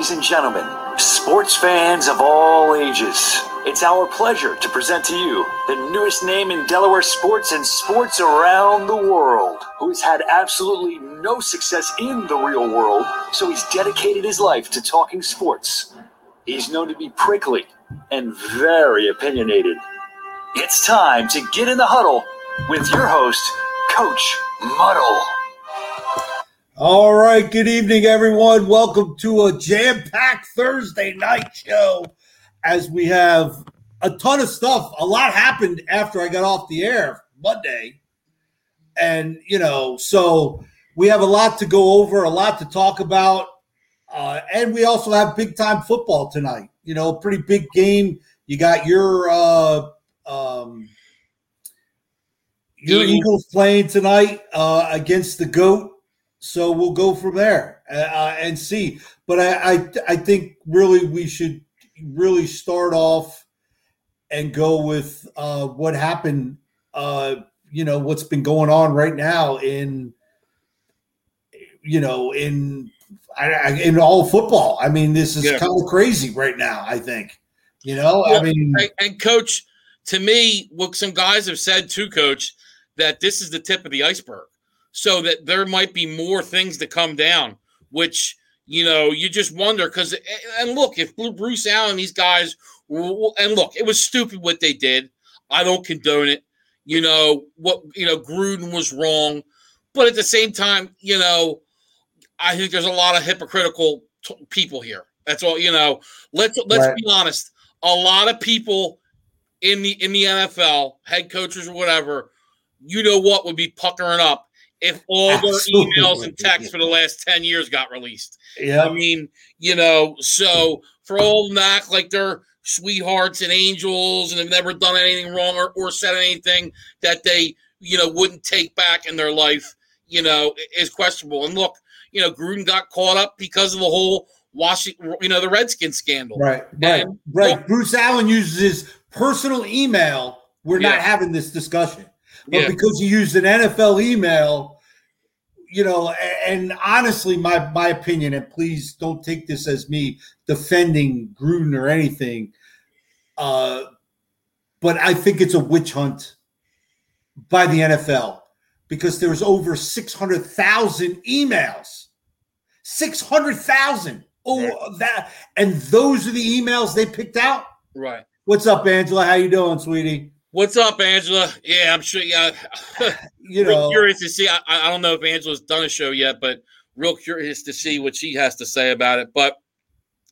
Ladies and gentlemen, sports fans of all ages, it's our pleasure to present to you the newest name in Delaware sports and sports around the world, who has had absolutely no success in the real world, so he's dedicated his life to talking sports. He's known to be prickly and very opinionated. It's time to get in the huddle with your host, Coach Muddle. All right, good evening, everyone. Welcome to a jam packed Thursday night show as we have a ton of stuff. A lot happened after I got off the air Monday. And, you know, so we have a lot to go over, a lot to talk about. Uh, and we also have big time football tonight. You know, pretty big game. You got your uh, um, your Eagles playing tonight uh, against the goat so we'll go from there uh, uh, and see. But I, I, I think really we should really start off and go with uh, what happened. Uh, you know what's been going on right now in you know in in all football. I mean, this is yeah. kind of crazy right now. I think you know. Well, I mean, and coach, to me, what some guys have said too, coach, that this is the tip of the iceberg so that there might be more things to come down, which you know you just wonder because eh, and look if Bruce Allen these guys and look it was stupid what they did. I don't condone it. You know what you know Gruden was wrong, but at the same time you know I think there's a lot of hypocritical t- people here. That's all you know. Let's let's right. be honest. A lot of people in the in the NFL, head coaches or whatever, you know what would be puckering up if all Absolutely. their emails and texts for the last 10 years got released. Yeah. I mean, you know, so for all act like they're sweethearts and angels and have never done anything wrong or, or said anything that they, you know, wouldn't take back in their life, you know, is questionable. And look, you know, Gruden got caught up because of the whole Washington, you know, the Redskins scandal. Right, right, and, right. Look, Bruce Allen uses his personal email. We're yeah. not having this discussion. But yeah. because he used an NFL email, you know, and honestly, my my opinion, and please don't take this as me defending Gruden or anything, uh, but I think it's a witch hunt by the NFL because there's over six hundred thousand emails, six hundred thousand. Oh, right. that and those are the emails they picked out. Right. What's up, Angela? How you doing, sweetie? What's up, Angela? Yeah, I'm sure. Yeah, you know, curious to see. I, I don't know if Angela's done a show yet, but real curious to see what she has to say about it. But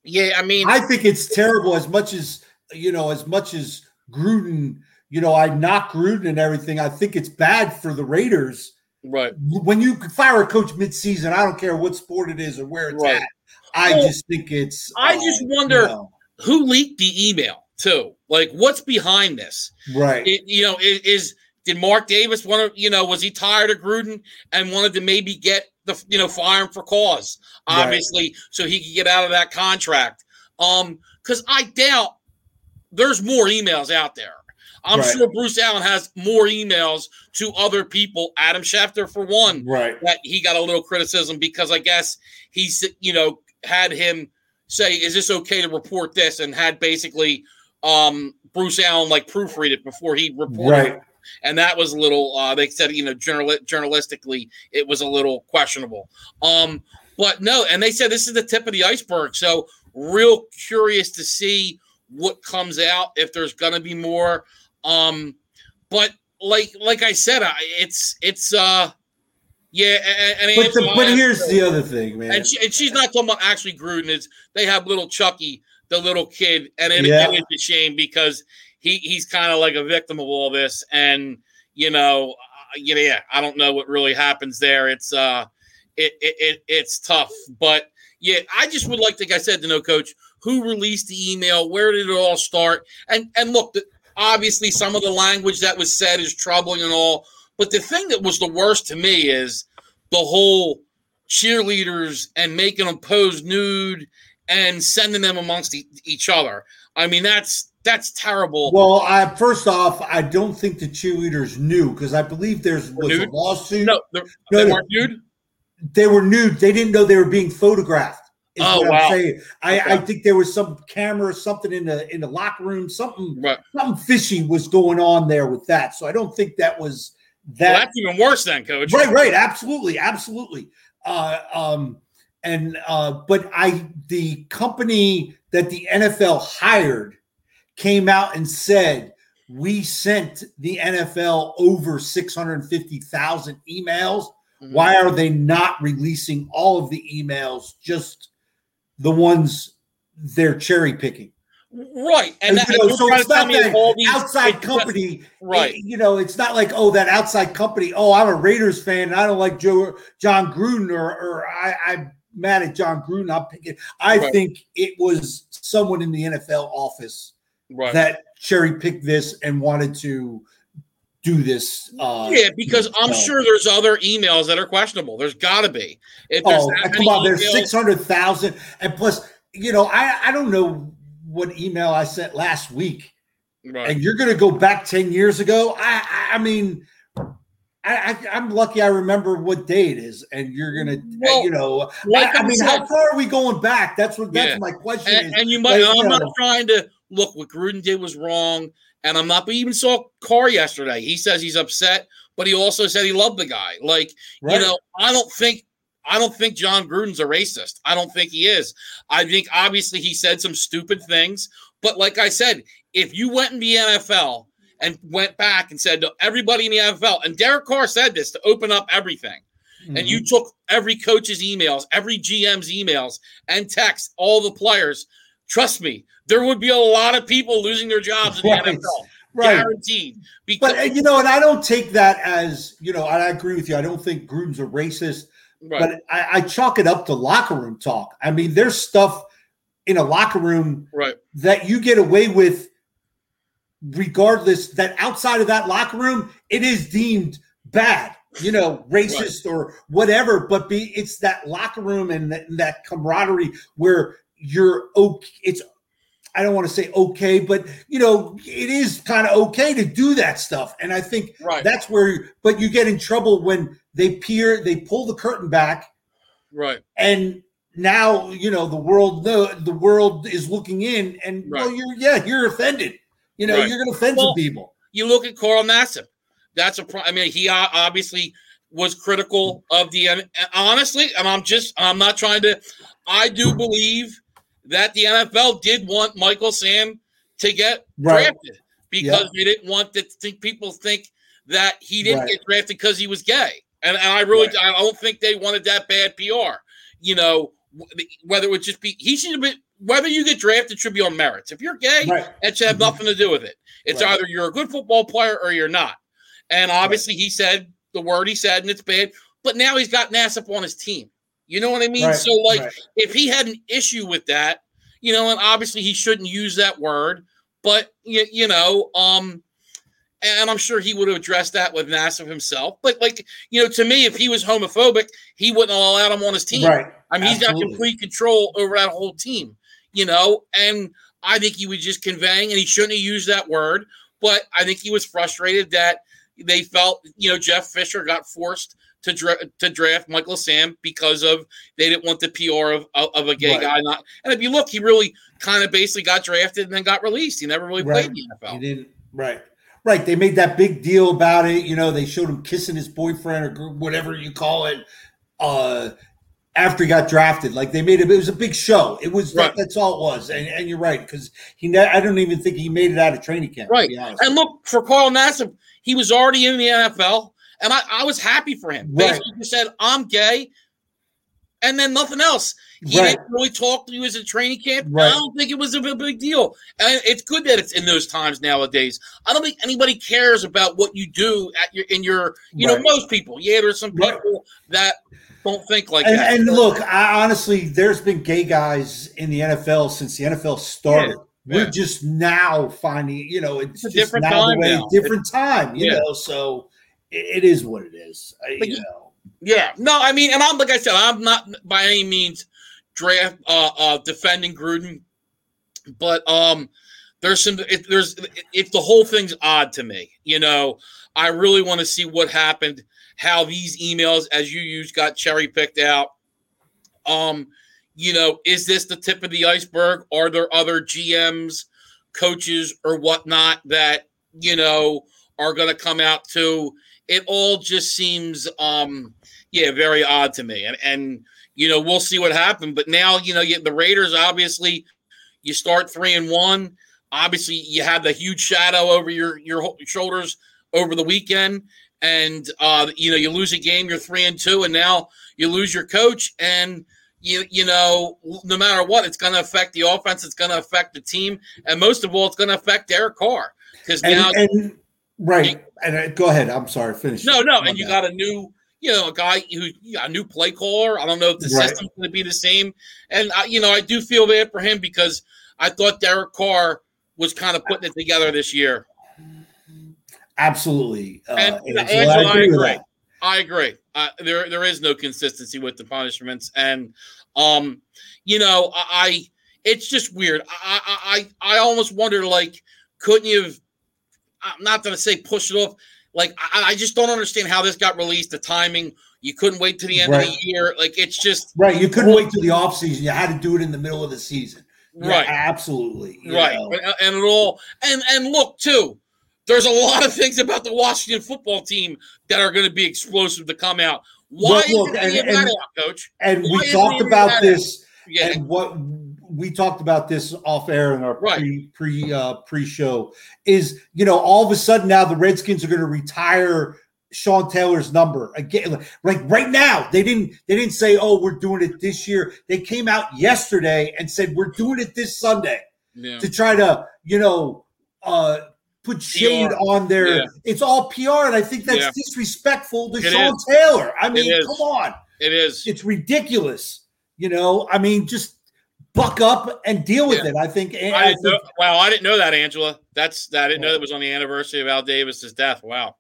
yeah, I mean, I think it's terrible. As much as you know, as much as Gruden, you know, I knock Gruden and everything. I think it's bad for the Raiders. Right. When you fire a coach mid-season, I don't care what sport it is or where it's right. at. I well, just think it's. I uh, just wonder you know, who leaked the email too. Like, what's behind this? Right. It, you know, is, is did Mark Davis want to, you know, was he tired of Gruden and wanted to maybe get the, you know, fire him for cause, obviously, right. so he could get out of that contract. Um, because I doubt there's more emails out there. I'm right. sure Bruce Allen has more emails to other people. Adam Schefter, for one, right? That he got a little criticism because I guess he's, you know, had him say, "Is this okay to report this?" and had basically um, Bruce Allen like proofread it before he reported. Right. And that was a little. Uh, they said, you know, journal- journalistically, it was a little questionable. Um, but no, and they said this is the tip of the iceberg. So real curious to see what comes out if there's going to be more. Um, but like like I said, I, it's it's uh yeah, and, and but, the, but here's the other thing, man. And, she, and, she's not talking about actually Gruden. Is they have little Chucky the little kid, and it, yeah. it is a shame because he he's kind of like a victim of all this, and you know, uh, yeah, I don't know what really happens there. It's uh, it, it, it it's tough, but yeah, I just would like, like I said, to know, Coach, who released the email, where did it all start, and and look, obviously some of the language that was said is troubling and all, but the thing that was the worst to me is the whole cheerleaders and making them pose nude and sending them amongst e- each other. I mean, that's that's terrible. Well, I, first off, I don't think the cheerleaders knew because I believe there's was nude? a lawsuit. No, no, they weren't nude. They were nude. They didn't know they were being photographed oh wow! I. I think there was some camera, something in the in the locker room, something right. something fishy was going on there with that. So I don't think that was that. Well, that's even worse than coach. Right, right, absolutely, absolutely. Uh, um, and uh, but I the company that the NFL hired came out and said we sent the NFL over 650,000 emails. Mm-hmm. Why are they not releasing all of the emails, just the ones they're cherry picking? Right. And, that, you know, so it's not that these, outside company. right. You know, it's not like, oh, that outside company, oh, I'm a Raiders fan and I don't like Joe John Gruden or or I, I'm mad at John Gruden. Picking I right. think it was someone in the NFL office right. that cherry picked this and wanted to do this. Uh, yeah, because I'm sure there's other emails that are questionable. There's got to be. If oh, come on, there's six hundred thousand, and plus, you know, I I don't know what email I sent last week, right. and you're going to go back ten years ago. I I, I mean. I, am lucky I remember what day it is, and you're gonna, well, you know, like I, I mean, said, how far are we going back? That's what that's yeah. my question. And, is. and you might, like, I'm you know, not trying to look, what Gruden did was wrong. And I'm not, we even saw Carr yesterday. He says he's upset, but he also said he loved the guy. Like, right. you know, I don't think I don't think John Gruden's a racist. I don't think he is. I think obviously he said some stupid things, but like I said, if you went in the NFL and went back and said to everybody in the NFL, and Derek Carr said this to open up everything, mm-hmm. and you mm-hmm. took every coach's emails, every GM's emails, and text all the players, trust me, there would be a lot of people losing their jobs in the right. NFL. Right. Guaranteed. Because- but you know, and I don't take that as you know. I agree with you. I don't think Gruden's a racist, right. but I, I chalk it up to locker room talk. I mean, there's stuff in a locker room right. that you get away with, regardless. That outside of that locker room, it is deemed bad you know, racist right. or whatever, but be it's that locker room and that, that camaraderie where you're okay. It's I don't want to say okay, but you know, it is kind of okay to do that stuff. And I think right. that's where, but you get in trouble when they peer, they pull the curtain back. Right. And now, you know, the world, the, the world is looking in and right. well, you're, yeah, you're offended. You know, right. you're going to offend well, some people. You look at Carl Nassib. That's a pro- I mean, he uh, obviously was critical of the, honestly, and I'm just, I'm not trying to, I do believe that the NFL did want Michael Sam to get right. drafted because they didn't want to think people think that he didn't right. get drafted because he was gay. And, and I really. I don't think they wanted that bad PR. You know, whether it would just be he should have been whether you get drafted should be on merits. If you're gay, that should have mm-hmm. nothing to do with it. It's either you're a good football player or you're not. And obviously he said the word he said and it's bad. But now he's got Nassib on his team. You know what I mean? Right, so, like, right. if he had an issue with that, you know, and obviously he shouldn't use that word, but you, you know, um, and I'm sure he would have addressed that with Nassib himself. But like, you know, to me, if he was homophobic, he wouldn't allow him on his team. Right. I mean, Absolutely. he's got complete control over that whole team, you know, and I think he was just conveying, and he shouldn't have used that word. But I think he was frustrated that they felt, you know, Jeff Fisher got forced to dra- to draft Michael Sam because of they didn't want the PR of of, a gay right. guy. Not and if you look, he really kind of basically got drafted and then got released. He never really right. played the NFL. He didn't. Right. Right. They made that big deal about it. You know, they showed him kissing his boyfriend or whatever you call it. Uh, after he got drafted, like they made it, it was a big show. It was right. that, that's all it was, and, and you're right because he, I don't even think he made it out of training camp. Right, and look for Carl Nassib, he was already in the NFL. And I, I was happy for him. Right. Basically, he said, I'm gay. And then nothing else. He right. didn't really talk to you as a training camp. Right. I don't think it was a big deal. And it's good that it's in those times nowadays. I don't think anybody cares about what you do at your in your you right. know, most people. Yeah, there's some people that don't think like and, that. And look, I, honestly, there's been gay guys in the NFL since the NFL started. Yeah. We're yeah. just now finding, you know, it's, it's a different time, way, different time, you yeah. know. So it is what it is. you know. Yeah. No, I mean, and I'm like I said, I'm not by any means draft uh, uh defending Gruden, but um, there's some it, there's if the whole thing's odd to me. You know, I really want to see what happened, how these emails, as you use, got cherry picked out. Um, you know, is this the tip of the iceberg? Are there other GMs, coaches, or whatnot that you know are going to come out too? It all just seems, um, yeah, very odd to me, and and you know we'll see what happens. But now you know you, the Raiders obviously you start three and one. Obviously, you have the huge shadow over your your shoulders over the weekend, and uh, you know you lose a game, you're three and two, and now you lose your coach, and you you know no matter what, it's going to affect the offense, it's going to affect the team, and most of all, it's going to affect Derek Carr because now. And, right, and uh, go ahead. I'm sorry. Finish. No, no, and you got a new you know, a guy who a new play caller. I don't know if the right. system's going to be the same. And I, you know, I do feel bad for him because I thought Derek Carr was kind of putting it together this year. Absolutely. Uh, and, and Angela, I agree. I agree. I agree. Uh, there, there is no consistency with the punishments, and um, you know, I, it's just weird. I, I, I almost wonder, like, couldn't you have? I'm not going to say push it off. Like, I, I, just don't understand how this got released. The timing. You couldn't wait to the end right. of the year. Like, it's just right. You couldn't wait to the off season. You had to do it in the middle of the season. Yeah, right. Absolutely. Right. Know. And it all and and look too. There's a lot of things about the Washington football team that are going to be explosive to come out. Why look, look, and, and, out, coach? And Why we talked about this. Yeah. And what we talked about this off air in our right. pre pre uh, pre show is you know all of a sudden now the Redskins are going to retire Sean Taylor's number again. Like right now, they didn't they didn't say, "Oh, we're doing it this year." They came out yesterday and said, "We're doing it this Sunday," yeah. to try to you know uh, put shade PR. on their. Yeah. It's all PR, and I think that's yeah. disrespectful to it Sean is. Taylor. I mean, come on, it is. It's ridiculous. You know, I mean, just buck up and deal with it. I think. I, I think know, wow, I didn't know that, Angela. That's that. I didn't know that was on the anniversary of Al Davis's death. Wow.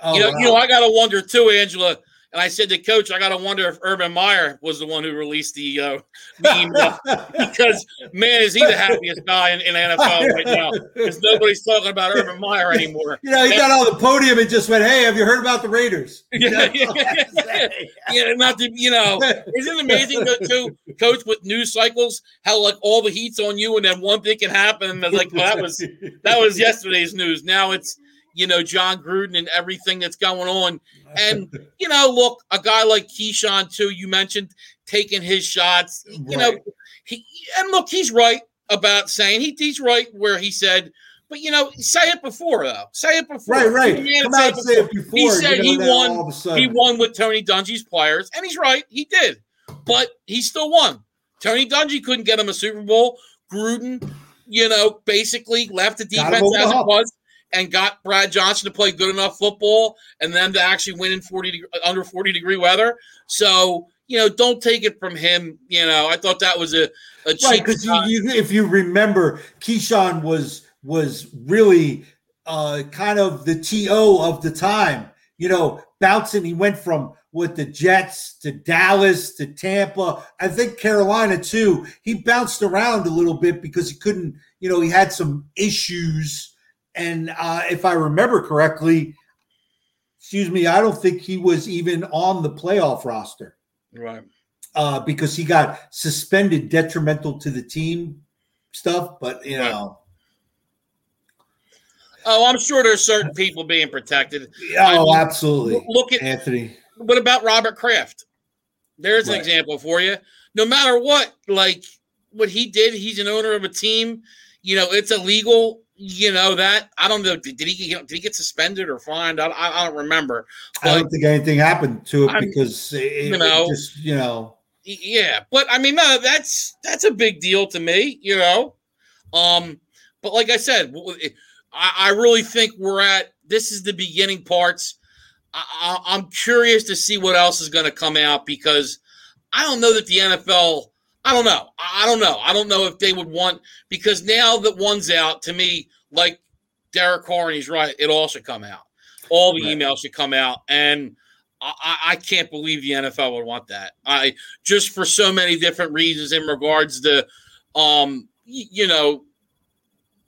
Oh, you know, wow. you know, I gotta wonder too, Angela. And I said to Coach, I gotta wonder if Urban Meyer was the one who released the uh, meme because man, is he the happiest guy in, in NFL right now? Because nobody's talking about Urban Meyer anymore. You know, he got on the podium and just went, "Hey, have you heard about the Raiders?" yeah, yeah, yeah, yeah, not to, you know, isn't it amazing too, Coach, with news cycles, how like all the heat's on you, and then one thing can happen, and like well, that was that was yesterday's news. Now it's you know, John Gruden and everything that's going on. And, you know, look, a guy like Keyshawn, too, you mentioned taking his shots. You right. know, he and look, he's right about saying he, he's right where he said, but you know, say it before though. Say it before. Right, right. Come out say it before. He said you know, he won. He won with Tony Dungy's players, and he's right. He did, but he still won. Tony Dungy couldn't get him a Super Bowl. Gruden, you know, basically left the defense as it was and got Brad Johnson to play good enough football and then to actually win in 40 under 40 degree weather. So, you know, don't take it from him. You know, I thought that was a, a right because if you remember, Keyshawn was was really uh, kind of the to of the time. You know, bouncing. He went from with the Jets to Dallas to Tampa. I think Carolina too. He bounced around a little bit because he couldn't. You know, he had some issues and uh, if I remember correctly, excuse me, I don't think he was even on the playoff roster. Right. Uh, because he got suspended detrimental to the team stuff, but you know. Oh, I'm sure there's certain people being protected. Oh, I mean, absolutely. Look at Anthony. What about Robert Kraft? There's an right. example for you. No matter what, like what he did, he's an owner of a team. You know, it's illegal you know that I don't know. Did, did he did he get suspended or fined? I, I, don't remember. But, I don't think anything happened to it because it, you know, just you know. Yeah, but I mean, no, that's that's a big deal to me, you know. Um, but like I said, I, I really think we're at this is the beginning parts. I, I'm curious to see what else is going to come out because I don't know that the NFL I don't know. I don't know. I don't know if they would want because now that one's out, to me, like Derek Carr, and he's right, it all should come out. All the right. emails should come out, and I, I, can't believe the NFL would want that. I just for so many different reasons in regards to, um, you know,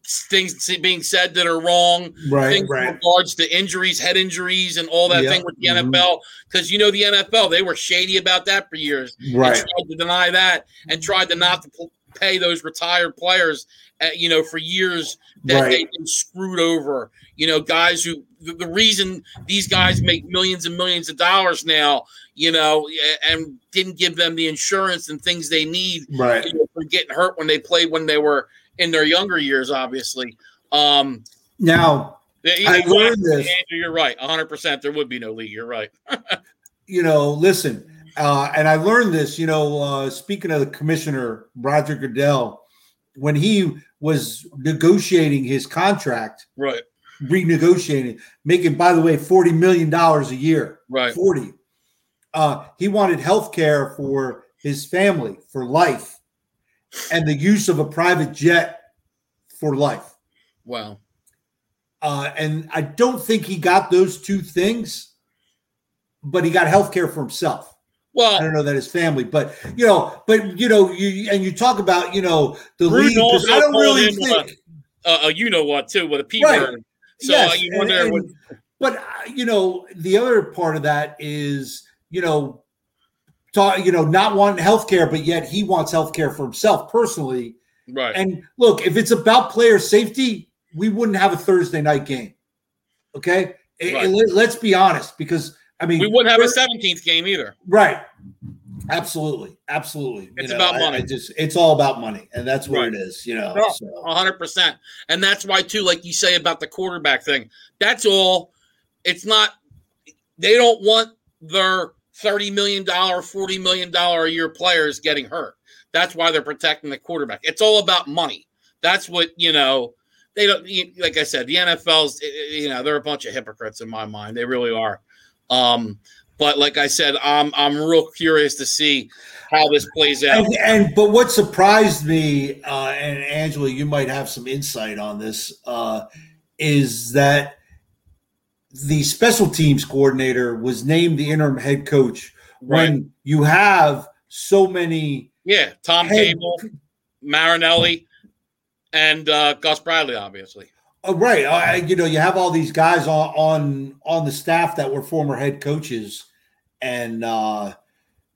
things being said that are wrong, right? Things right. in regards to injuries, head injuries, and all that Yeah. thing with the Mhm. NFL. Because you know the NFL, they were shady about that for years. Right. tried to deny that and tried to not to pay those retired players, uh, you know, for years that Right. they've been screwed over. You know, guys who the, the reason these guys make millions and millions of dollars now, you know, and didn't give them the insurance and things they need Right. you know, from getting hurt when they played when they were in their younger years, obviously. Um, Now, I learned this. Andrew, you're right. 100%. There would be no league. You're right. you know, listen, uh, and I learned this, you know, uh, speaking of the commissioner, Roger Goodell, when he was negotiating his contract, Right. renegotiating, making, by the way, $40 million a year, Right. 40. Uh, he wanted health care for his family for life and the use of a private jet for life. Wow. Uh, and I don't think he got those two things, but he got health care for himself. Well, I don't know that his family, but you know, but you know, you and you talk about you know the league I don't really think. uh, uh, you know what, too, with a P Right. word. So yes, you and- wonder and- what. but uh, you know, the other part of that is you know, talk, you know, not wanting health care, but yet he wants health care for himself personally. Right. And look, if it's about player safety, we wouldn't have a Thursday night game. Okay, Right. and let, let's be honest, because I mean, we wouldn't have a 17th game either. Right. Absolutely. Absolutely. It's You about I- money. I just it's all about money. And that's what Right. it is, you know. No. So A hundred percent. And that's why too, like you say about the quarterback thing, that's all. It's not. They don't want their thirty million dollar, forty million dollar a year players getting hurt. That's why they're protecting the quarterback. It's all about money. That's what you know. They don't like I said. The NFL's you know they're a bunch of hypocrites in my mind. They really are. Um, but like I said, I'm I'm real curious to see how this plays out. and, and but what surprised me, uh, and Angela, you might have some insight on this, uh, is that the special teams coordinator was named the interim head coach Right. when you have so many Yeah, Tom Head- Cable, Marinelli, and uh, Gus Bradley, obviously. Oh, right. I, you know, you have all these guys on, on on the staff that were former head coaches, and uh,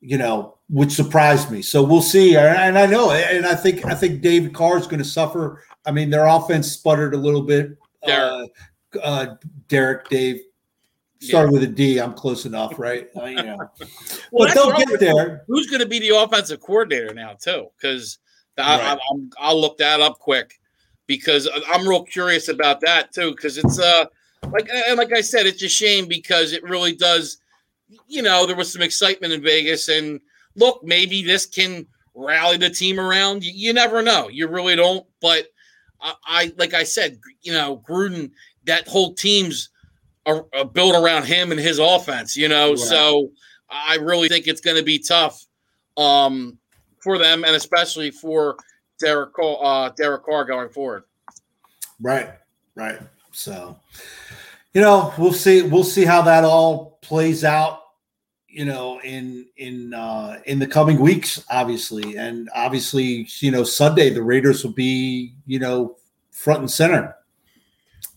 you know, which surprised me. So we'll see. And I know, and I think I think David Carr is going to suffer. I mean, their offense sputtered a little bit. Uh, uh, Derek, Dave started with a D. I'm close enough, right? You know, Well, but they'll get there. Who's going to be the offensive coordinator now, too? Because I, Right. I'm, I'll look that up quick because I'm real curious about that too. Because it's uh like and like I said, it's a shame because it really does. You know, there was some excitement in Vegas, and look, maybe this can rally the team around. You, you never know. You really don't. But I, I like I said, you know, Gruden, that whole team's are, are built around him and his offense. You know, Right. so I really think it's going to be tough um, for them, and especially for Derek Carr, uh, Derek Carr going forward. Right, right. So, you know, we'll see. We'll see how that all plays out. You know, in in uh, in the coming weeks, obviously, and obviously, you know, Sunday the Raiders will be, you know, front and center.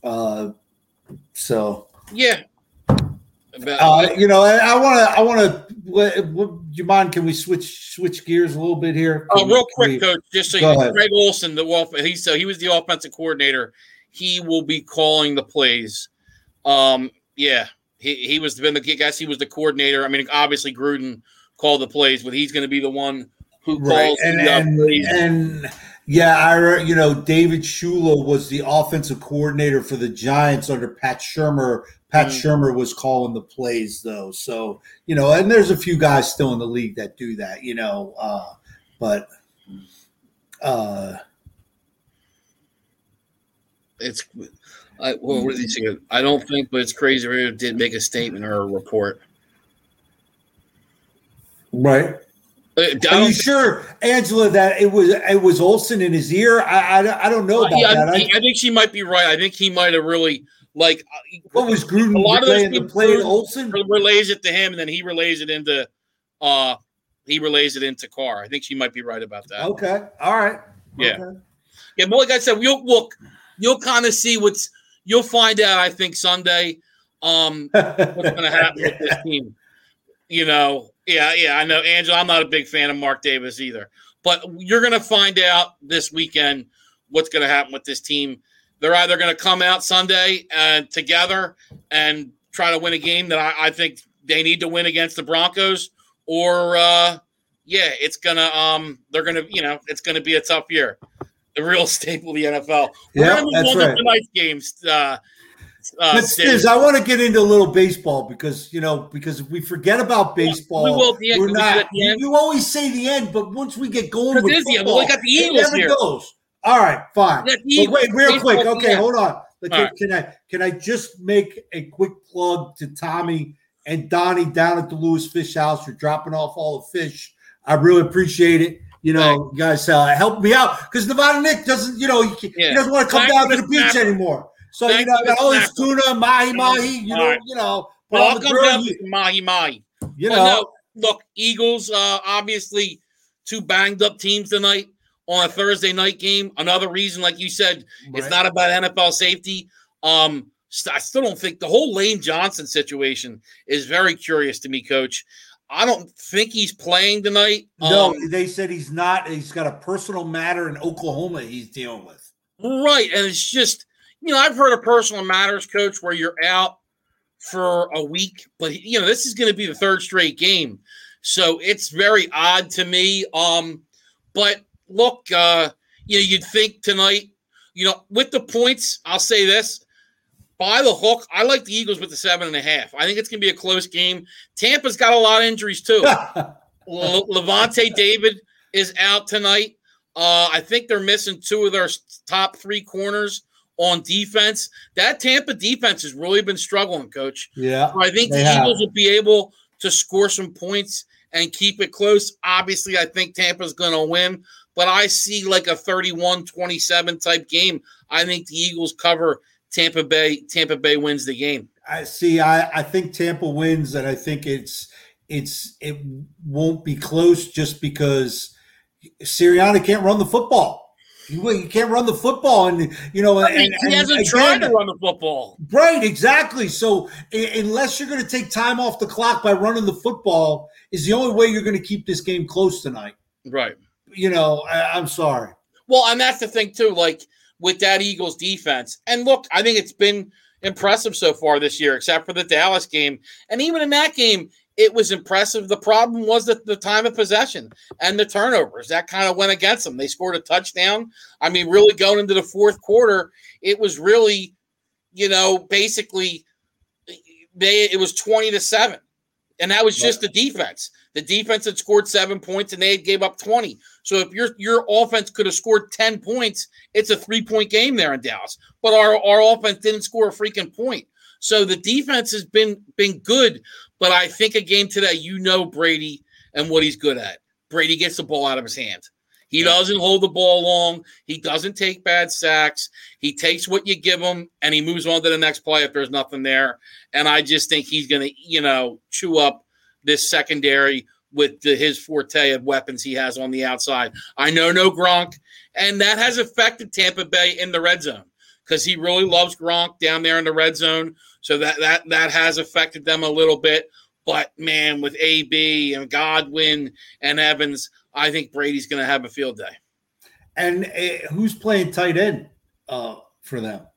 Uh, so, Yeah. Uh, you know, I want to, I want to. Do you mind? Can we switch switch gears a little bit here? We- real quick, we- coach, just so you ahead. Greg Olson, the off, he's so he was the offensive coordinator. He will be calling the plays. Um, yeah, he, he was been the I guess he was the coordinator. I mean, obviously Gruden called the plays, but he's going to be the one who calls right and the and, plays. and yeah i you know david shula was the offensive coordinator for the giants under pat shurmur pat Mhm. shurmur was calling the plays though so you know and there's a few guys still in the league that do that you know uh but uh it's. I, what was he? I don't think, but it's crazy. He did make a statement or a report. right I are you sure angela that it was it was olson in his ear i i, I don't know about Uh, yeah, that I, I, think- she might be right. I think he might have really like uh, what was gruden a lot of those people- play to olson relays it to him, and then he relays it into uh he relays it into Carr. I think she might be right about that. okay all right Yeah. Okay. Yeah, but like I said, we'll look. you'll kind of see what's you'll find out. I think Sunday, um, what's going to happen with this team. You know, yeah, yeah, I know, Angela. I'm not a big fan of Mark Davis either, but you're going to find out this weekend what's going to happen with this team. They're either going to come out Sunday and together and try to win a game that I, I think they need to win against the Broncos, or uh, yeah, it's gonna um they're gonna you know it's gonna be a tough year. The real staple of the NFL. We're yeah, that's right. tonight's games. Uh, uh, Stiz, I want to get into a little baseball because you know because if we forget about baseball, we will. End, we're not. You, you, always say the end, but once we get going with football, well, we got the Eagles it never here. goes. All right, fine. wait, real quick. Okay, hold on. Can, right. can, I can I just make a quick plug to Tommy and Donnie down at the Lewes Fish House for dropping off all the fish? I really appreciate it. You know, you guys uh, help me out because Nevada Nick doesn't, you know, he, yeah. he doesn't want to come down to the beach anymore. So Thank you know, got all this tuna, mahi mahi, you know, right. you know. Well, I'll come down to mahi mahi. You know, no, look, Eagles, uh, obviously two banged up teams tonight on a Thursday night game. Another reason, like you said, right. it's not about NFL safety. Um, I still don't think the whole Lane Johnson situation is very curious to me, Coach. I don't think he's playing tonight. No, um, they said he's not. He's got a personal matter in Oklahoma he's dealing with. Right, and it's just you know I've heard of personal matters, Coach, where you're out for a week, but you know this is going to be the third straight game, so it's very odd to me. Um, but look, uh, you know, you'd think tonight, you know, with the points, I'll say this. By the hook, I like the Eagles with the seven and a half. I think it's going to be a close game. Tampa's got a lot of injuries too. Le- Lavonte David is out tonight. Uh, I think they're missing two of their top three corners on defense. That Tampa defense has really been struggling, coach. Yeah. So I think the have. Eagles will be able to score some points and keep it close. Obviously, I think Tampa's going to win, but I see like a 31 27 type game. I think the Eagles cover Tampa Bay. Tampa Bay wins the game. I see. I, I think Tampa wins, and I think it's it's it won't be close just because Sirianni can't run the football. You, can't run the football, and you know, I mean, and, he hasn't tried to run the football. Right, exactly. So unless you're going to take time off the clock by running the football, is the only way you're going to keep this game close tonight. Right you know, I, I'm sorry. Well, and that's the thing too. Like with that Eagles defense, and look, I think it's been impressive so far this year, except for the Dallas game. And even in that game, it was impressive. The problem was that the time of possession and the turnovers that kind of went against them. They scored a touchdown. I mean, really going into the fourth quarter, it was really, you know, basically they it was 20 to 7. And that was just the defense. The defense had scored seven points and they had gave up 20. So if your your offense could have scored 10 points, it's a three-point game there in Dallas. But our, our offense didn't score a freaking point. So the defense has been been good, but I think a game today, you know Brady and what he's good at. Brady gets the ball out of his hand. He doesn't hold the ball long. He doesn't take bad sacks. He takes what you give him and he moves on to the next play if there's nothing there. And I just think he's going to, you know, chew up this secondary with the, his forte of weapons he has on the outside. I know no Gronk, and that has affected Tampa Bay in the red zone because he really loves Gronk down there in the red zone. So that that that has affected them a little bit. But man, with AB and Godwin and Evans, I think Brady's going to have a field day. And uh, who's playing tight end uh, for them?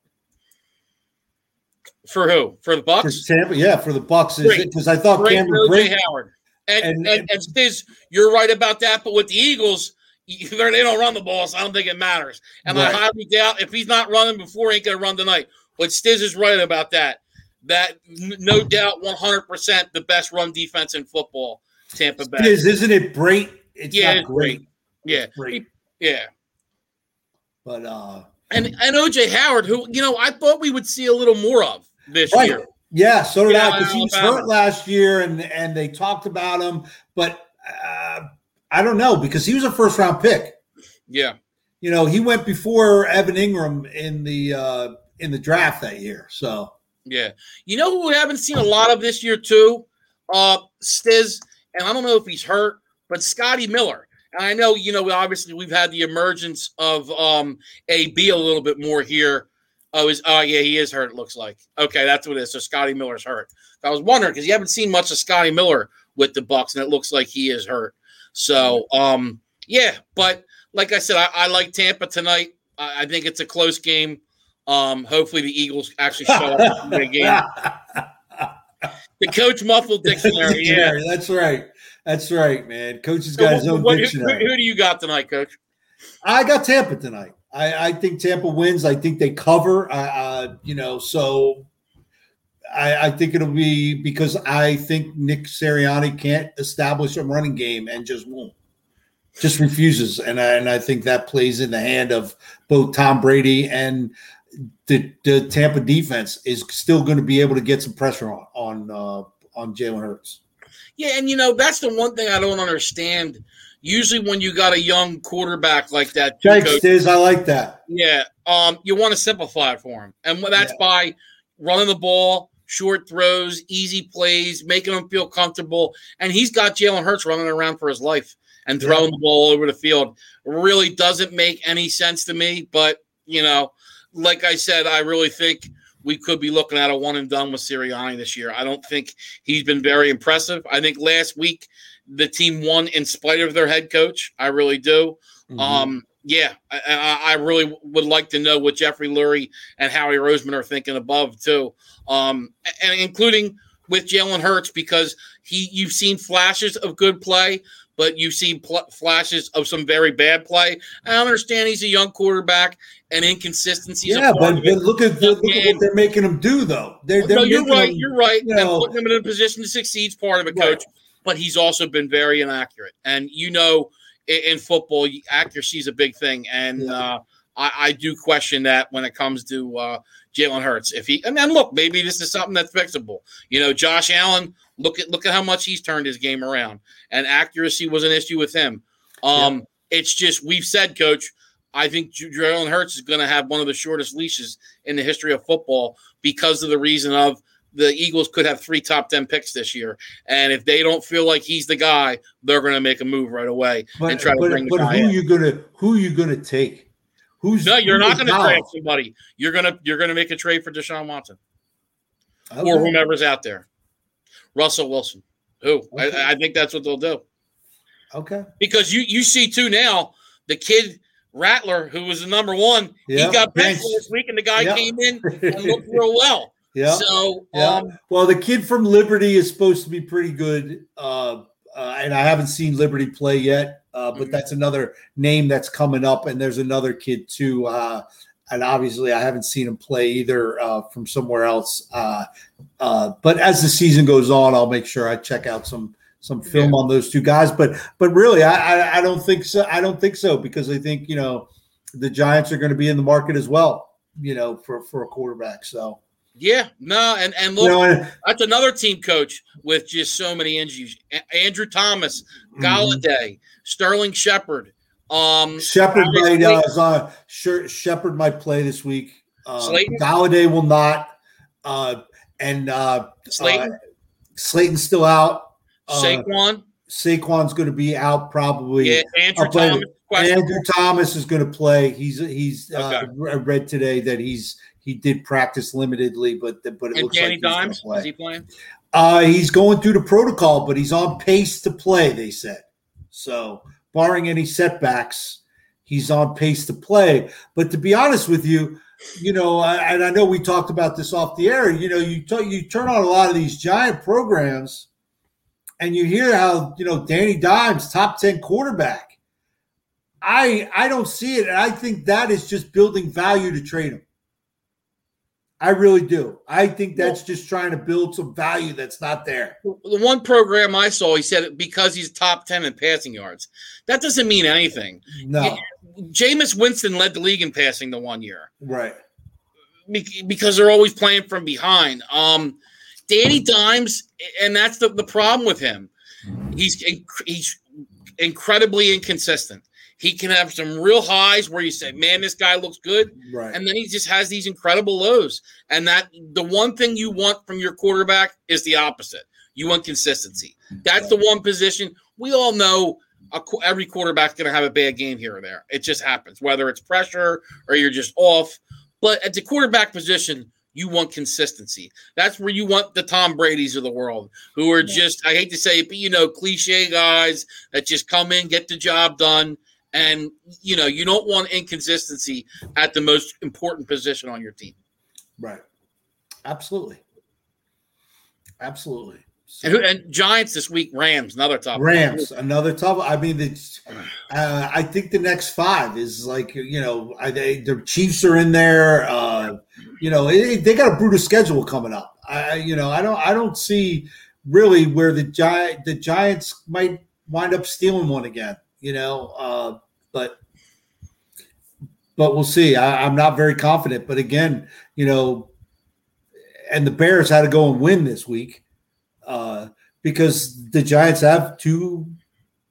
For who? For the Bucs? For Tampa, yeah, for the Bucs. Because I thought Great Cameron Brate, Howard. And and, and, and Stiz, you're right about that. But with the Eagles, they don't run the ball, so I don't think it matters. And right. I highly doubt if he's not running before, he ain't going to run tonight. But Stiz is right about that. That no doubt, 100 percent the best run defense in football. Tampa Bay. Stiz, isn't it great? It's yeah, it's great. great. Yeah, great. Yeah. But uh and and OJ Howard, who you know I thought we would see a little more of this right. year. Yeah, so did I because he was hurt last year, and and they talked about him, but uh, I don't know because he was a first round pick. Yeah, you know he went before Evan Engram in the uh, in the draft that year. So yeah, you know who we haven't seen a lot of this year too, uh, Stiz, and I don't know if he's hurt, but Scotty Miller. And I know you know obviously we've had the emergence of um, AB a little bit more here Oh, is oh yeah, he is hurt. It looks like okay, that's what it is. So Scotty Miller's hurt. I was wondering because you haven't seen much of Scotty Miller with the Bucs, and it looks like he is hurt. So um, yeah, but like I said, I, I like Tampa tonight. I, I, think it's a close game. Um, hopefully the Eagles actually show up in the game. The coach muffled dictionary. Yeah, that's right. That's right, man. Coach has got so, his own what, dictionary. Who, who, do you got tonight, Coach? I got Tampa tonight. I, I think Tampa wins. I think they cover. Uh, uh, you know, so I, I, think it'll be because I think Nick Sirianni can't establish a running game and just won't, just refuses, and I, and I think that plays in the hand of both Tom Brady and the, the Tampa defense is still going to be able to get some pressure on on uh, on Jalen Hurts. Yeah, and you know that's the one thing I don't understand. Usually, when you got a young quarterback like that, thanks, Stiz. I like that. Yeah, um, you want to simplify it for him, and that's yeah. by running the ball, short throws, easy plays, making him feel comfortable. And he's got Jalen Hurts running around for his life and throwing yeah. the ball over the field. Really doesn't make any sense to me, but you know like I said, I really think we could be looking at a one and done with Sirianni this year. I don't think he's been very impressive. I think last week the team won in spite of their head coach. I really do. Mm-hmm. Um, yeah, I, I, really would like to know what Jeffrey Lurie and Howie Roseman are thinking above too, um, and including with Jalen Hurts because he you've seen flashes of good play, but you see pl- flashes of some very bad play. I understand he's a young quarterback and inconsistencies. Yeah, but, but look at the, look at what they're making him do, though. They're, they're no, you're right. Him, you're right. You know, putting him in a position to succeed is part of it, coach. Right. But he's also been very inaccurate, and you know, in, in football, accuracy is a big thing, and yeah. uh, I, I, do question that when it comes to uh, Jalen Hurts. If he, and then look, maybe this is something that's fixable. You know, Josh Allen. Look at look at how much he's turned his game around, and accuracy was an issue with him. Um. It's just we've said, Coach I think Jalen Hurts is going to have one of the shortest leashes in the history of football because of the reason of the Eagles could have three top 10 picks this year. And if they don't feel like he's the guy, they're going to make a move right away but, and try but, to bring but the guy who in. you going to who are you going to take? Who's No, you're not going to trade somebody. You're going to you're to make a trade for Deshaun Watson. Okay. Or whomever's out there. Russell Wilson. Who? Okay. I, I think that's what they'll do. Okay. Because you you see too now the kid Rattler, who was the number one, yep. he got benched this week, and the guy yep. came in and looked real well. Yeah. So, yeah. Um, well, the kid from Liberty is supposed to be pretty good, uh, uh, and I haven't seen Liberty play yet. Uh, but mm-hmm. that's another name that's coming up, and there's another kid too. Uh, and obviously, I haven't seen him play either uh, from somewhere else. Uh, but as the season goes on, I'll make sure I check out some some film yeah. on those two guys. But but really, I, I, I don't think so. I don't think so because I think you know the Giants are going to be in the market as well. You know, for for a quarterback. So yeah, no, and and look, you know, and, that's another team coach with just so many injuries. Andrew Thomas, mm-hmm. Mm-hmm. Sterling Shepard. Um, Shepard might uh, Shepard might play this week. Uh, Slayton? Golladay will not. Uh, and uh, Slayton. Uh, Slayton's still out. Uh, Saquon. Saquon's going to be out probably. Yeah, Andrew Thomas. Andrew Thomas is going to play. He's he's uh, okay. uh, read today that he's he did practice limitedly, but but it and looks Danny like Dimes is he playing? Uh, he's going through the protocol, but he's on pace to play. They said so, barring any setbacks, he's on pace to play. But to be honest with you, you know, and I know we talked about this off the air. You know, you t- you turn on a lot of these giant programs and you hear how you know Danny Dimes, top ten quarterback. I I don't see it, and I think that is just building value to trade him. I really do. I think that's just trying to build some value that's not there. The one program I saw, he said because he's top 10 in passing yards. That doesn't mean anything. No. Jameis Winston led the league in passing the one year. Right. Because they're always playing from behind. Um, Danny Dimes, and that's the, the problem with him. He's he's incredibly inconsistent. He can have some real highs where you say, "Man, this guy looks good," right. and then he just has these incredible lows. And that the one thing you want from your quarterback is the opposite. You want consistency. That's the one position we all know. A, every quarterback's going to have a bad game here or there. It just happens, whether it's pressure or you're just off. But at the quarterback position, you want consistency. That's where you want the Tom Brady's of the world, who are just, I hate to say it, but you know, cliche guys that just come in, get the job done. And, you know, you don't want inconsistency at the most important position on your team. Right. Absolutely. Absolutely. So, and, and, Giants this week, Rams, another tough. Rams, another tough. I mean, it's, uh, I think the next five is like you know, I, they, the Chiefs are in there. Uh, you know, it, they got a brutal schedule coming up. I, you know, I don't, I don't see really where the giant, the Giants might wind up stealing one again. You know, uh, but but we'll see. I, I'm not very confident. But again, you know, and the Bears had to go and win this week uh, because the Giants have two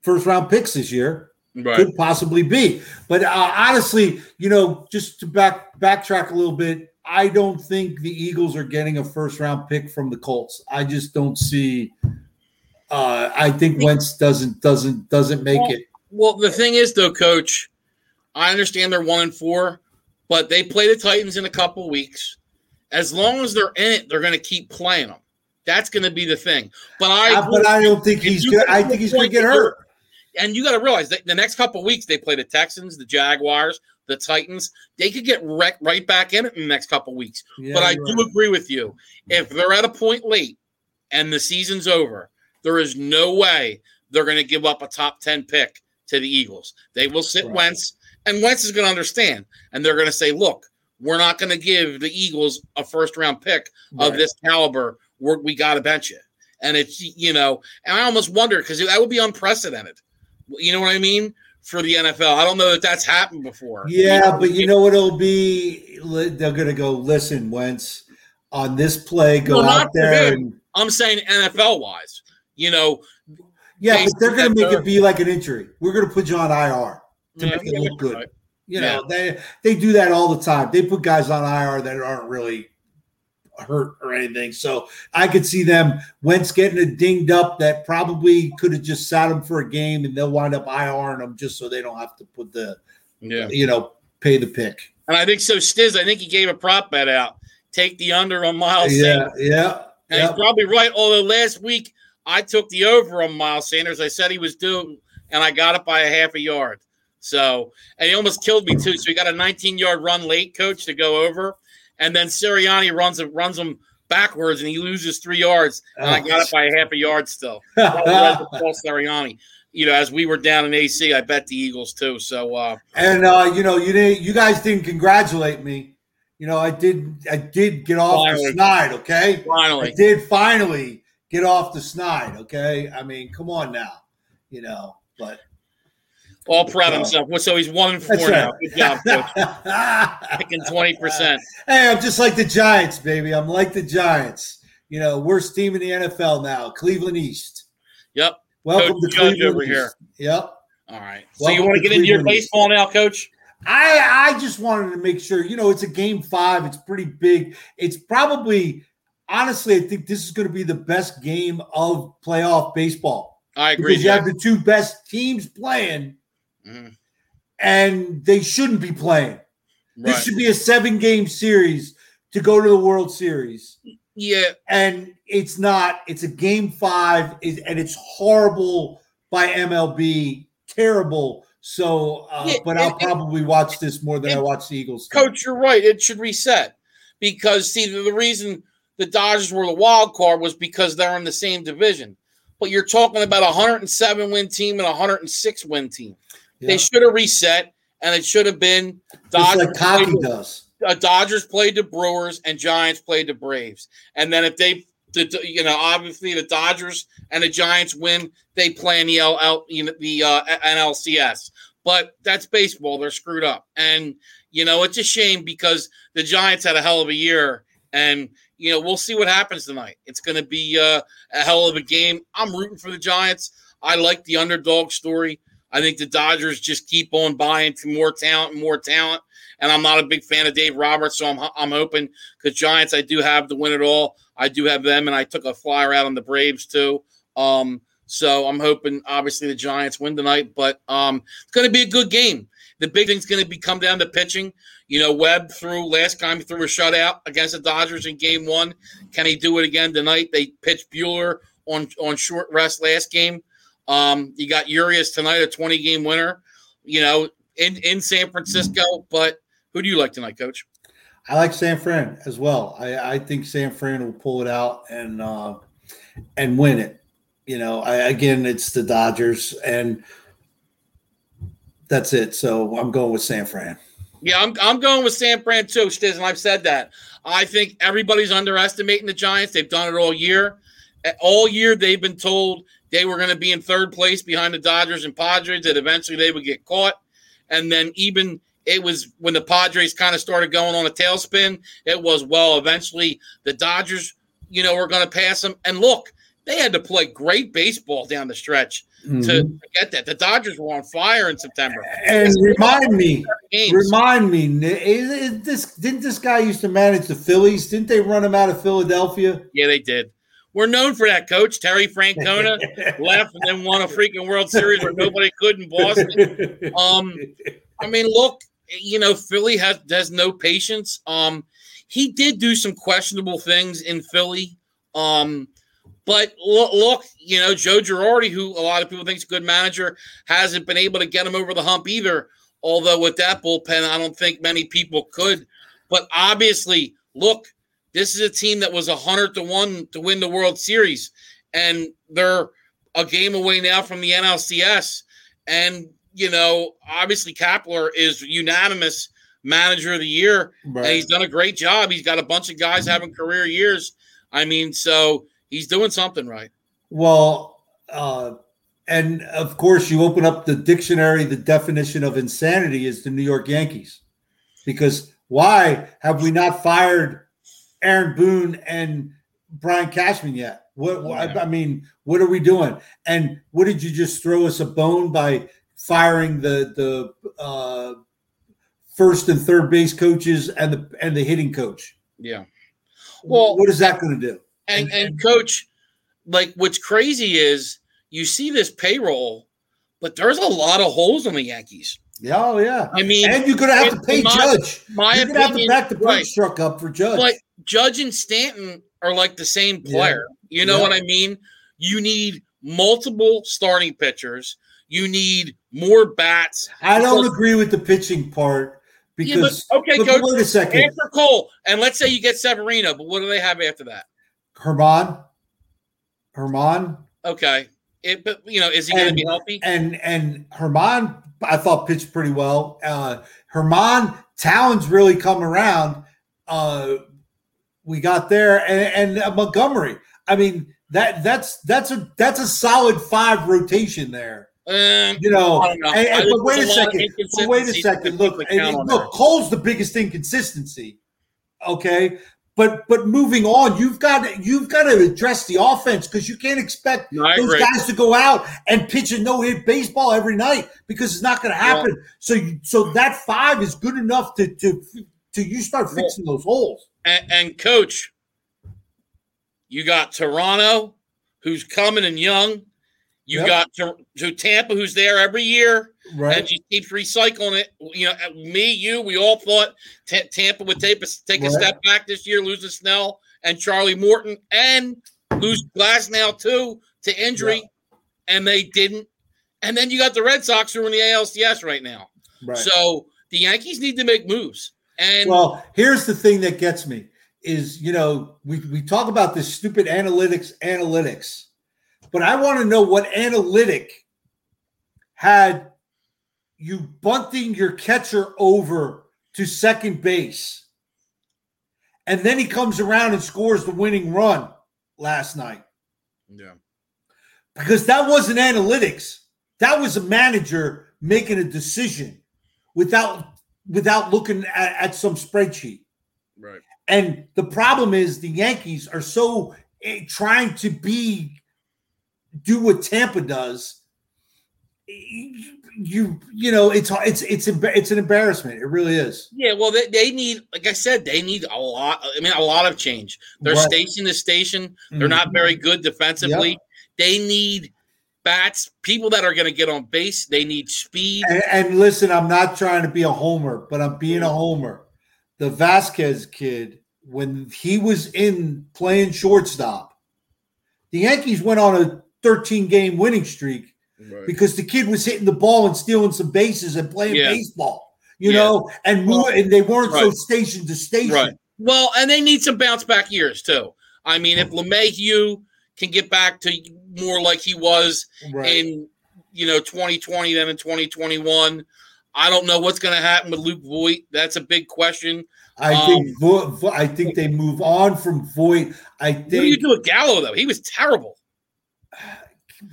first round picks this year. Right. Could possibly be, but uh, honestly, you know, just to back backtrack a little bit, I don't think the Eagles are getting a first round pick from the Colts. I just don't see. Uh, I think Wentz doesn't doesn't doesn't make well, it. Well, the thing is, though, Coach, I understand they're one and four, but they play the Titans in a couple weeks. As long as they're in it, they're going to keep playing them. That's going to be the thing. But I, uh, but I don't think he's. Good. I think he's going to get hurt. And you got to realize that the next couple weeks they play the Texans, the Jaguars, the Titans. They could get wrecked right back in it in the next couple weeks. Yeah, but I do right. agree with you. If they're at a point late and the season's over, there is no way they're going to give up a top ten pick to the Eagles. They will sit right. Wentz, and Wentz is going to understand, and they're going to say, "Look, we're not going to give the Eagles a first round pick right. of this caliber we're, we got to bench it. And it's, you know, and I almost wonder because that would be unprecedented. You know what I mean? For the NFL. I don't know that that's happened before. Yeah, but you know what it'll be? They're going to go, listen, Wentz, on this play, go no, out there. And, I'm saying NFL wise, you know. Yeah, but they're going to make it be like an injury. We're going to put you on IR to yeah, make it look good. Right. You know, yeah. they they do that all the time. They put guys on IR that aren't really hurt or anything. So I could see them Wentz getting a dinged up that probably could have just sat him for a game and they'll wind up IRing them just so they don't have to put the, yeah, you know, pay the pick. And I think so. Stiz, I think he gave a prop bet out. Take the under on Miles. Yeah, Sanders. yeah. And yep. he's probably right. Although last week I took the over on Miles Sanders. I said he was due, and I got it by a half a yard. So, and he almost killed me too. So he got a 19 yard run late, coach, to go over and then Sirianni runs it, runs him backwards and he loses three yards. And oh. I got it by a half a yard still. Sirianni. You know, as we were down in AC, I bet the Eagles too. So uh and uh, you know, you didn't you guys didn't congratulate me. You know, I did I did get off finally. the snide, okay? Finally. I did finally get off the snide, okay? I mean, come on now. You know, but all proud of himself. So he's one and four right. now. Good job, coach. Picking twenty percent. Hey, I'm just like the Giants, baby. I'm like the Giants. You know, worst team in the NFL now, Cleveland East. Yep. Welcome coach to Cleveland over East. here. Yep. All right. So Welcome you want to get into your baseball now, coach? I I just wanted to make sure. You know, it's a game five. It's pretty big. It's probably honestly, I think this is going to be the best game of playoff baseball. I agree. Because you have the two best teams playing Mm. And they shouldn't be playing. Right. This should be a seven game series to go to the World Series. Yeah. And it's not. It's a game five, and it's horrible by MLB. Terrible. So, uh, yeah, but I'll it, probably watch this more than I watch the Eagles. Coach, you're right. It should reset because, see, the, the reason the Dodgers were the wild card was because they're in the same division. But you're talking about a 107 win team and a 106 win team. They should have reset, and it should have been Dodgers. Like hockey does. Uh, Dodgers played the Brewers and Giants played the Braves, and then if they, the, you know, obviously the Dodgers and the Giants win, they play in the LL, you know, the uh, NLCS. But that's baseball; they're screwed up, and you know it's a shame because the Giants had a hell of a year, and you know we'll see what happens tonight. It's going to be uh, a hell of a game. I'm rooting for the Giants. I like the underdog story. I think the Dodgers just keep on buying more talent and more talent. And I'm not a big fan of Dave Roberts, so I'm I'm hoping because Giants I do have to win it all. I do have them, and I took a flyer out on the Braves too. Um, So I'm hoping, obviously, the Giants win tonight, but um, it's going to be a good game. The big thing's going to be come down to pitching. You know, Webb threw last time he threw a shutout against the Dodgers in Game One. Can he do it again tonight? They pitched Buehler on on short rest last game. Um, you got Urias tonight, a 20 game winner. You know, in in San Francisco. But who do you like tonight, Coach? I like San Fran as well. I, I think San Fran will pull it out and uh, and win it. You know, I, again, it's the Dodgers, and that's it. So I'm going with San Fran. Yeah, I'm, I'm going with San Fran too, Stiz, and I've said that. I think everybody's underestimating the Giants. They've done it all year. All year, they've been told they were going to be in third place behind the Dodgers and Padres, that eventually they would get caught. And then even it was when the Padres kind of started going on a tailspin, it was, well, eventually the Dodgers, you know, were going to pass them. And look, they had to play great baseball down the stretch mm-hmm. to get that. The Dodgers were on fire in September. And remind me, remind me, this didn't this guy used to manage the Phillies? Didn't they run him out of Philadelphia? Yeah, they did. We're known for that, Coach Terry Francona left and then won a freaking World Series where nobody could in Boston. Um, I mean, look, you know, Philly has has no patience. Um, he did do some questionable things in Philly. Um, but look, look, you know, Joe Girardi, who a lot of people think is a good manager, hasn't been able to get him over the hump either. Although with that bullpen, I don't think many people could. But obviously, look, this is a team that was a hundred to one to win the World Series, and they're a game away now from the NLCS. And you know, obviously, Kapler is unanimous manager of the year, right. and he's done a great job. He's got a bunch of guys having career years. I mean, so he's doing something right. Well, uh, and of course, you open up the dictionary. The definition of insanity is the New York Yankees, because why have we not fired Aaron Boone and Brian Cashman yet? What, what I mean, what are we doing? And what did you just throw us a bone by firing the the uh, first and third base coaches and the and the hitting coach? Yeah. Well, what is that going to do? And, and coach, like what's crazy is you see this payroll, but there's a lot of holes in the Yankees. Yeah, oh yeah. I mean, and you're gonna have to pay my, Judge. My you're gonna have to back the punch right. truck up for Judge. But Judge and Stanton are like the same player. Yeah. You know yeah. what I mean? You need multiple starting pitchers. You need more bats. I don't agree with the pitching part because yeah, but, okay, coach, wait a second. After Cole, and let's say you get Severino, but what do they have after that? Germán. Herman. Okay. It, but you know, is he going to be healthy? And and Germán, I thought pitched pretty well. Uh, Germán Towns really come around. Uh, we got there, and, and uh, Montgomery. I mean that that's that's a that's a solid five rotation there. Um, you know, know. And, and, but wait a second. But wait a second. Look, look. Cole's the biggest inconsistency. Okay, but but moving on, you've got you've got to address the offense because you can't expect no, those agree. guys to go out and pitch a no hit baseball every night because it's not going to happen. Yeah. So you, so that five is good enough to to to you start fixing those holes. And, and coach, you got Toronto, who's coming and young. You yep. got to, to Tampa, who's there every year. Right. And she keeps recycling it. You know, me, you, we all thought T- Tampa would take a, take a step back this year, losing Snell and Charlie Morton, and lose Glasnow too to injury, and they didn't. And then you got the Red Sox who are in the ALCS right now. Right. So the Yankees need to make moves. And well, here's the thing that gets me is you know we we talk about this stupid analytics analytics, but I want to know what analytic had you bunting your catcher over to second base. And then he comes around and scores the winning run last night. Yeah. Because that wasn't analytics. That was a manager making a decision without without looking at, at some spreadsheet. Right. And the problem is the Yankees are so eh, trying to be do what Tampa does you you know it's it's it's it's an embarrassment. It really is. Yeah, well, they, they need, like I said, they need a lot. I mean, a lot of change. Their right. station to station. They're mm-hmm. not very good defensively. Yep. They need bats, people that are going to get on base. They need speed. And, and, listen, I'm not trying to be a homer, but I'm being a homer. The Vasquez kid, when he was in playing shortstop, the Yankees went on a 13 game winning streak right. because the kid was hitting the ball and stealing some bases and playing yeah. baseball, you yeah. know, and move, and they weren't right. so station to station. Right. Well, and they need some bounce back years too. I mean, if LeMahieu can get back to more like he was right. in you know 2020 than in 2021. I don't know what's going to happen with Luke Voit. That's a big question. I um, think Vo- Vo- I think they move on from Voit. I think. What do you do with Gallo though? He was terrible.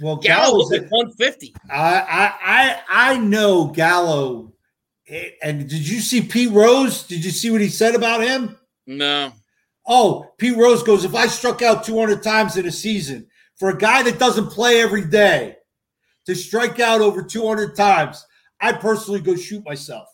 Well, Gallo was at 150. I I I I know Gallo. And did you see Pete Rose? Did you see what he said about him? No. Oh, Pete Rose goes, if I struck out 200 times in a season, for a guy that doesn't play every day to strike out over 200 times, I personally go shoot myself.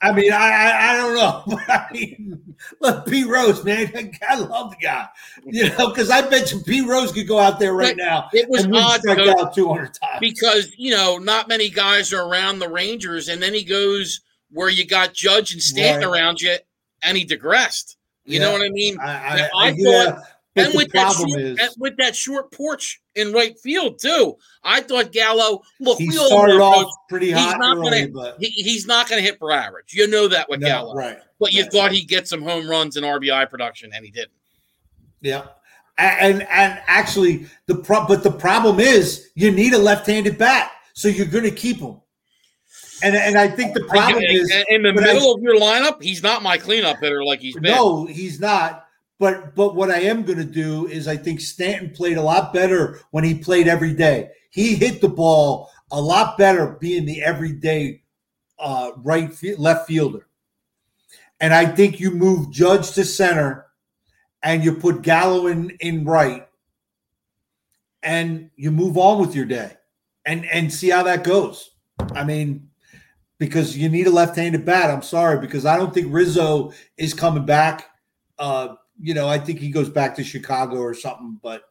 I mean, I, I, I don't know, but I mean, look, Pete Rose, man, I love the guy, you know, because I bet you Pete Rose could go out there right but now. It was odd out 200 times because you know not many guys are around the Rangers, and then he goes where you got Judge and Stanton right. around you, and he digressed. You yeah. know what I mean? I, I, I thought, yeah, and with that short, is, with that short porch in right field too. I thought Gallo. Look, he started off pretty hot. He's not early, gonna. He, he's not gonna hit for average. You know that with no, Gallo, right? But you right. thought he'd get some home runs and RBI production, and he didn't. Yeah. And and actually the pro- but the problem is you need a left-handed bat, so you're going to keep him. And and I think the problem is in the middle I, of your lineup, he's not my cleanup hitter like he's been. No, he's not. But but what I am going to do is I think Stanton played a lot better when he played every day. He hit the ball a lot better being the everyday uh, right left fielder. And I think you move Judge to center and you put Gallo in, in right and you move on with your day and and see how that goes. I mean, because you need a left-handed bat. I'm sorry because I don't think Rizzo is coming back. Uh, you know, I think he goes back to Chicago or something. But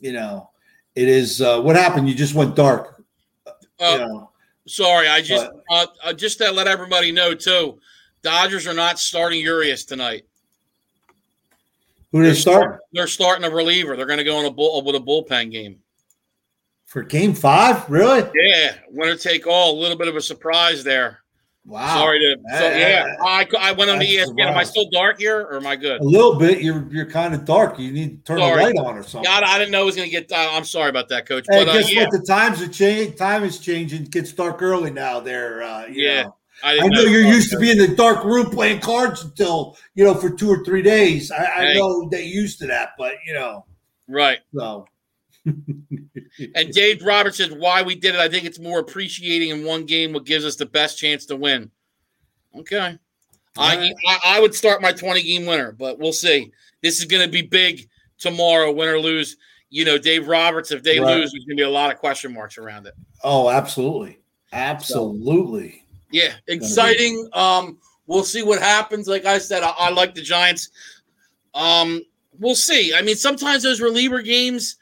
you know, it is uh, what happened. You just went dark. Uh, you know, sorry, I just uh, uh, just to let everybody know too. Dodgers are not starting Urias tonight. Who they start? They're starting a reliever. They're going to go on a bull with a bullpen game for Game Five. Really? Yeah, winner take all. A little bit of a surprise there. Wow. Sorry to. So, yeah, I, I went on the ESPN. Am I still dark here, or am I good? A little bit. You're you're kind of dark. You need to turn sorry. the light on or something. God, I didn't know it was going to get. Uh, I'm sorry about that, Coach. Hey, but, uh, guess yeah. what? The times are changing. Time is changing. It gets dark early now. There. Uh, yeah. Know. I, I, know, know you're used to being in the dark room playing cards until you know for two or three days. I, I know that you're used to that, but you know. Right. So and Dave Roberts says why we did it. I think it's more appreciating in one game what gives us the best chance to win. Okay. I, I, I would start my 20 game winner, but we'll see. This is going to be big tomorrow, win or lose. You know, Dave Roberts, if they right. lose, there's going to be a lot of question marks around it. Oh, absolutely. Absolutely. So, yeah, exciting. Um, we'll see what happens. Like I said, I, I like the Giants. Um, we'll see. I mean, sometimes those reliever games,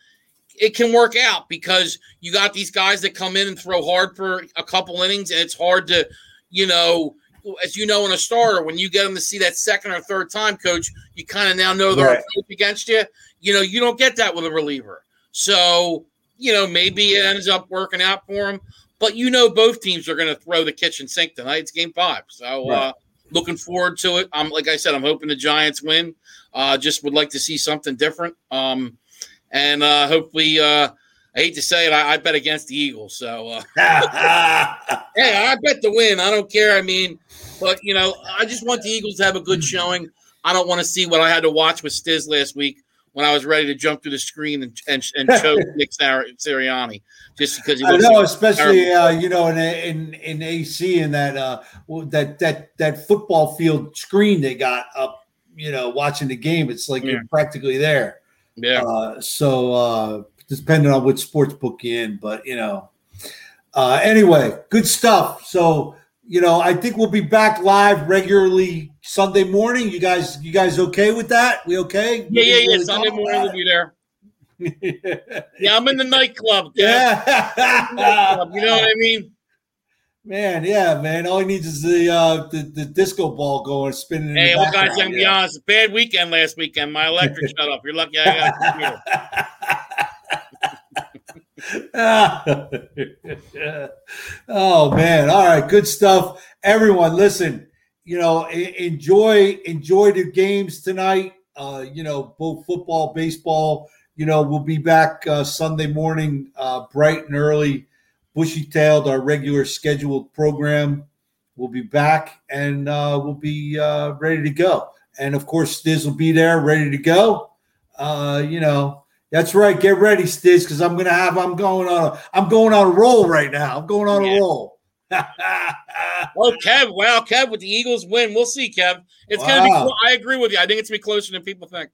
it can work out because you got these guys that come in and throw hard for a couple innings, and it's hard to, you know, as you know, in a starter, when you get them to see that second or third time, coach, you kind of now know they're right. against you. You know, you don't get that with a reliever. So, you know, maybe it ends up working out for them. But you know, both teams are going to throw the kitchen sink tonight. It's game five. So, right. uh, looking forward to it. I'm like I said, I'm hoping the Giants win. Uh, just would like to see something different. Um, and uh, hopefully, uh, I hate to say it, I, I bet against the Eagles. So, uh, hey, I bet the win. I don't care. I mean, but you know, I just want the Eagles to have a good showing. I don't want to see what I had to watch with Stiz last week when I was ready to jump through the screen and and, and choke Nick Sirianni just because he I know, especially uh, you know in in in AC in that uh that that that football field screen they got up, you know, watching the game. It's like yeah. you're practically there. Yeah. Uh, so uh, depending on which sports book you're in, but you know. Uh, anyway, good stuff. So you know, I think we'll be back live regularly Sunday morning. You guys, you guys okay with that? We okay? Yeah, yeah, yeah. Sunday morning we'll be there. yeah, I'm in the nightclub. Yeah, you know what I mean. Man, yeah, man. All he needs is the uh, the, the disco ball going spinning. Hey, well, guys, I'm gonna be honest. Bad weekend last weekend. My electric shut off. You're lucky I got oh man! All right, good stuff, everyone. Listen, you know, enjoy enjoy the games tonight. Uh, you know, both football, baseball. You know, we'll be back uh, Sunday morning, uh, bright and early, bushy tailed. Our regular scheduled program. We'll be back and uh, we'll be uh, ready to go. And of course, Stiz will be there, ready to go. Uh, you know, that's right. Get ready, Stiz, because I'm gonna have. I'm going on. A, I'm going on a roll right now. I'm going on yeah. a roll. well, Kev! Wow, Kev, with the Eagles win, we'll see, Kev. It's wow. gonna be. I agree with you. I think it's gonna be closer than people think.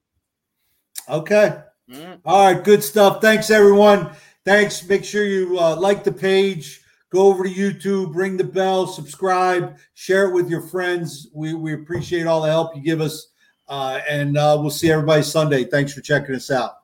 Okay. Mm. All right. Good stuff. Thanks, everyone. Thanks. Make sure you uh, like the page. Go over to YouTube, ring the bell, subscribe, share it with your friends. We we appreciate all the help you give us, uh, and uh, we'll see everybody Sunday. Thanks for checking us out.